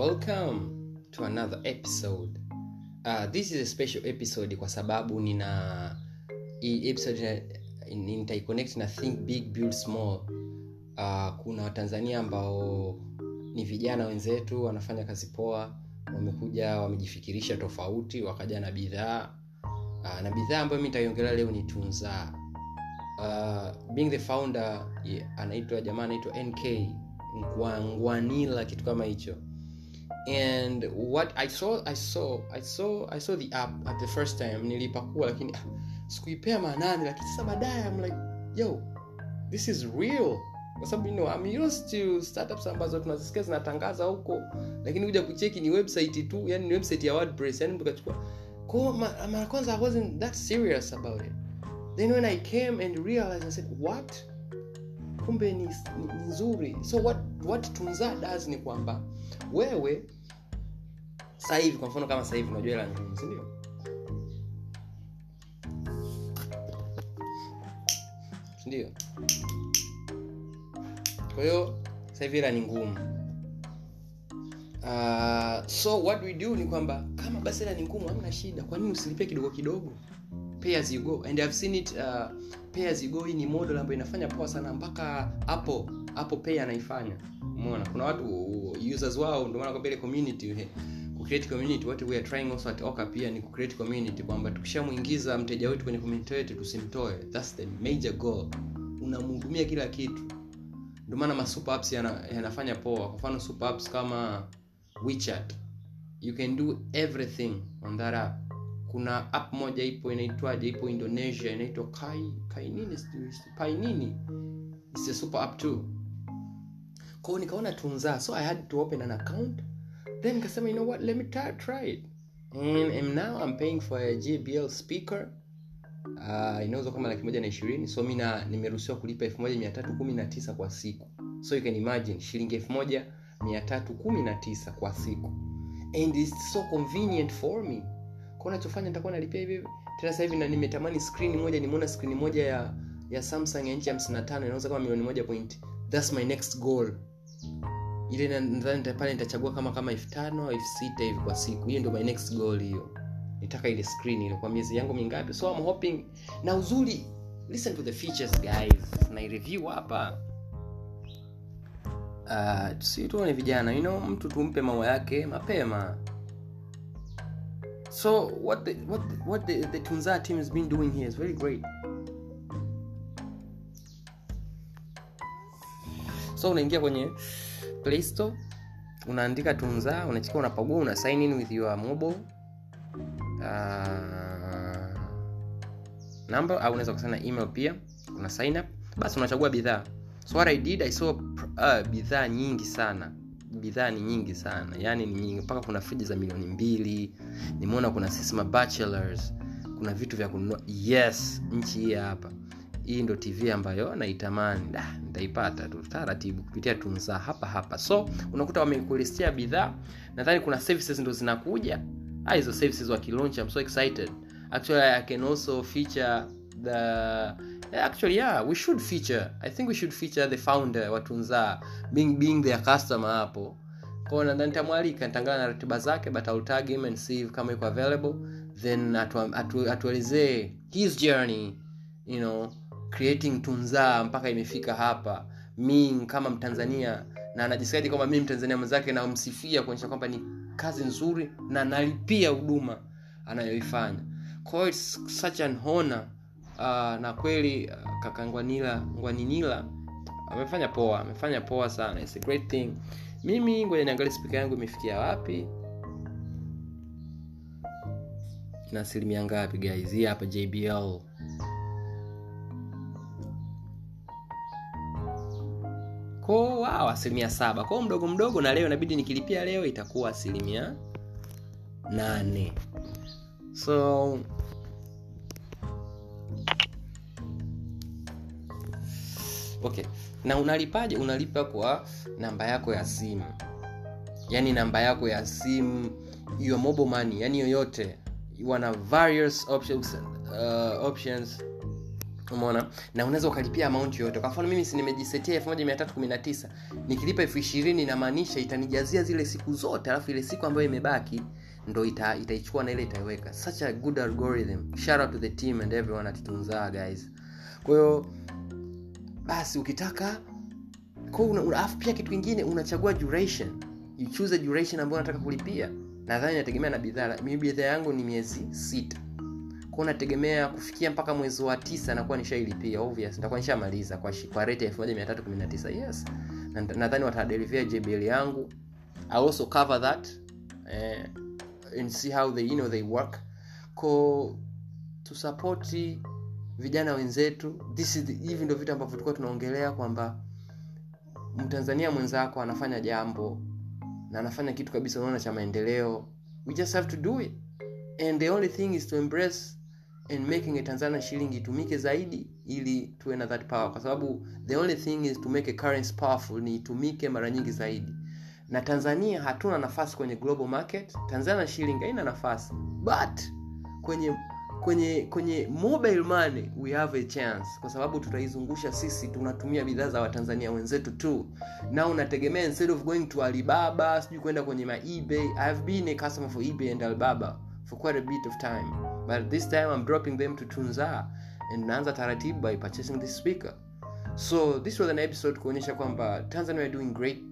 welcome to another episode. Uh, this is a special episode kwa sababu nina episode nitaiconnect na think big build small. Uh, kuna watanzania ambao ni vijana wenzetu wanafanya kazi poa wamekuja wamejifikirisha tofauti wakaja na bidhaa. Uh, na bidhaa ambayo mi nitaiongelea leo ni tunza. Uh, being the founder yeah, anaitwa jamaa anaitwa nk ngwanila kitu kama hicho and what i saw i saw i saw i saw the app at the first time nilipakua lakini ah, sikuipea maanani lakini sasa baadaye i'm like yo this is real. Kwa sababu you know, I'm used to startups ambazo tunazisikia zinatangaza huko lakini kuja kucheki ni website tu yani ni website ya wordpress yani tukachukua kwa mara kwanza i wasn't that serious about it. Then when i came and realized i said what kumbe ni, ni, nzuri. So what, what tunza does ni kwamba wewe sasa hivi kwa mfano kama sasa hivi unajua hela ngumu sindio sindio kwa hiyo sasa hivi hela ni ngumu. Uh, so what we do ni kwamba kama basi hela ni ngumu hamna shida. Kwa nini usilipie kidogo kidogo pay as you go. And i've seen it uh, pay as you go. Hii ni model ambayo inafanya poa sana mpaka apple apple pay anaifanya. Umeona? Kuna watu users wao ndio maana ile community he, kucreate community. What we are trying also at oka pia ni kucreate community kwamba tukishamuingiza mteja wetu kwenye community yetu tusimtoe. That's the major goal. Unamhudumia kila kitu. Ndio maana ma super apps yana, yanafanya poa. Kwa mfano super apps kama WeChat. You can do everything on that app kuna app moja ipo inaitwaje ipo indonesia inaitwa kai kai nini pai nini? It's a super app too. Kwao nikaona tunza so i had to open an account. Then nikasema you know what? Let me try, try it. And, and now i'm paying for a gbl speaker. Uh, inauzwa kama laki moja na ishirini. So mi nimeruhusiwa kulipa elfu moja mia tatu kumi na tisa kwa siku. So you can imagine shilingi elfu moja mia tatu kumi na tisa kwa siku. And it's so convenient for me kwa nachofanya nitakuwa nalipia hivi. Tena sasa hivi na nimetamani screen moja nimeona screen moja ya ya samsung ya nchi 55 inauza kama milioni moja point. Thats my next goal. Ile nadhani pale nitachagua kama kama elfu tano au elfu sita hivi kwa siku. Hiyo ndio my next goal hiyo. Nitaka ile screen ile kwa miezi yangu mingapi? So I'm hoping na uzuri listen to the features guys. Na review hapa. Uh, si tuone vijana you know mtu tumpe maua yake mapema so what the, what the, what the, the tunza team has been doing here is very great. So unaingia kwenye play store unaandika tunza unachika unapagua una sign in with your mobile uh, number au unaweza kusana email pia una sign up. Basi unachagua bidhaa. So what i did i saw uh, bidhaa nyingi sana bidhaa ni nyingi sana. Yani ni nyingi. Mpaka kuna friji za milioni mbili. Nimeona kuna sisma bachelors. Kuna vitu vya kununua. Yes nchi hii hapa. Hii ndo tv ambayo naitamani. Nitaipata tu. Taratibu kupitia tunza hapa hapa. So unakuta wamekulistia bidhaa. Nadhani kuna services ndo zinakuja. Ah, hizo services wakilaunch I'm so excited. Actually i can also feature the actually yeah we should feature. I think we should feature the founder watunza being, being their customer hapo. Nadhani nitamwalika nitangana na ratiba zake but I'll tag him and see if kama iko available. Then atu- atu- atuelezee his journey you know creating tunza mpaka imefika hapa. Mi kama mtanzania na anajisikiaje kwamba mi mtanzania mwenzake namsifia kuonyesha kwamba ni kazi nzuri na nalipia huduma anayoifanya. It's such an honor uh, na kweli uh, kaka ngwanila ngwaninila amefanya poa amefanya poa sana It's a great thing. Mimi ngoja niangalie spika yangu imefikia wapi? Na asilimia ngapi guys? Hii hapa jbl ko wow, asilimia saba. Kwao mdogo mdogo na leo inabidi nikilipia leo itakuwa asilimia nane. So okay. Na unalipaje? Unalipa kwa namba yako ya simu. Yaani namba yako ya simu your mobile money yani yoyote. Wana various options, uh, options. Umeona? Na unaweza ukalipia amount yoyote. Kwa mimi nimejisetia 1319 nikilipa elfu ishirini inamaanisha itanijazia zile siku zote alafu ile siku ambayo imebaki ndo ita, itaichukua na ile itaiweka. Such a good algorithm. Shout out to the team and everyone atitunzaa guys. Kwa basi ukitaka kwa pia kitu kingine unachagua duration. You choose duration ambayo unataka kulipia. Nadhani inategemea na bidhaa. Mimi bidhaa yangu ni miezi sita. Kwa nategemea kufikia mpaka mwezi wa tisa nakuwa nishailipia obvious. Nitakuwa nishamaliza kwa, kwa rate ya 1319 yes. Na- nadhani watadelivia jbl yangu. I also cover that eh, and see how they, you know, they work. Ko tusapoti vijana wenzetu. This is the- hivi ndo vitu ambavyo tulikuwa tunaongelea kwamba mtanzania mwenzako anafanya jambo na anafanya kitu kabisa unaona cha maendeleo. We just have to do it. And the only thing is to embrace and making a tanzania shilling itumike zaidi ili tuwe na that power. Kwa sababu the only thing is to make a currency powerful ni itumike mara nyingi zaidi. Na tanzania hatuna nafasi kwenye global market. Tanzania shilling haina nafasi. But kwenye kwenye kwenye mobile money we have a chance. Kwa sababu tutaizungusha sisi tunatumia bidhaa za watanzania wenzetu tu. Na unategemea instead of going to alibaba sijui kwenda kwenye ma ebay. I have been a customer for ebay and alibaba for quite a bit of time. But this time i'm dropping them to tunza and naanza taratibu by purchasing this speaker. So this was an episode kuonyesha kwamba tanzania are doing great.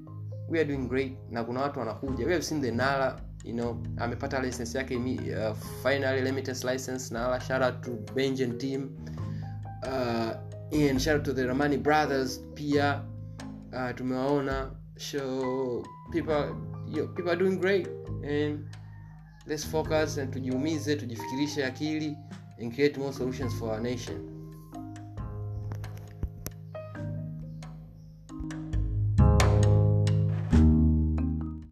We are doing great. Na kuna watu wanakuja. We have seen the nala you know amepata license yake uh, finally limited license nala shout out to benjen team uh, and shout out to the ramani brothers pia. Uh, tumewaona. So people you, people are doing great. And let's focus and tujiumize tujifikirishe akili and create more solutions for our nation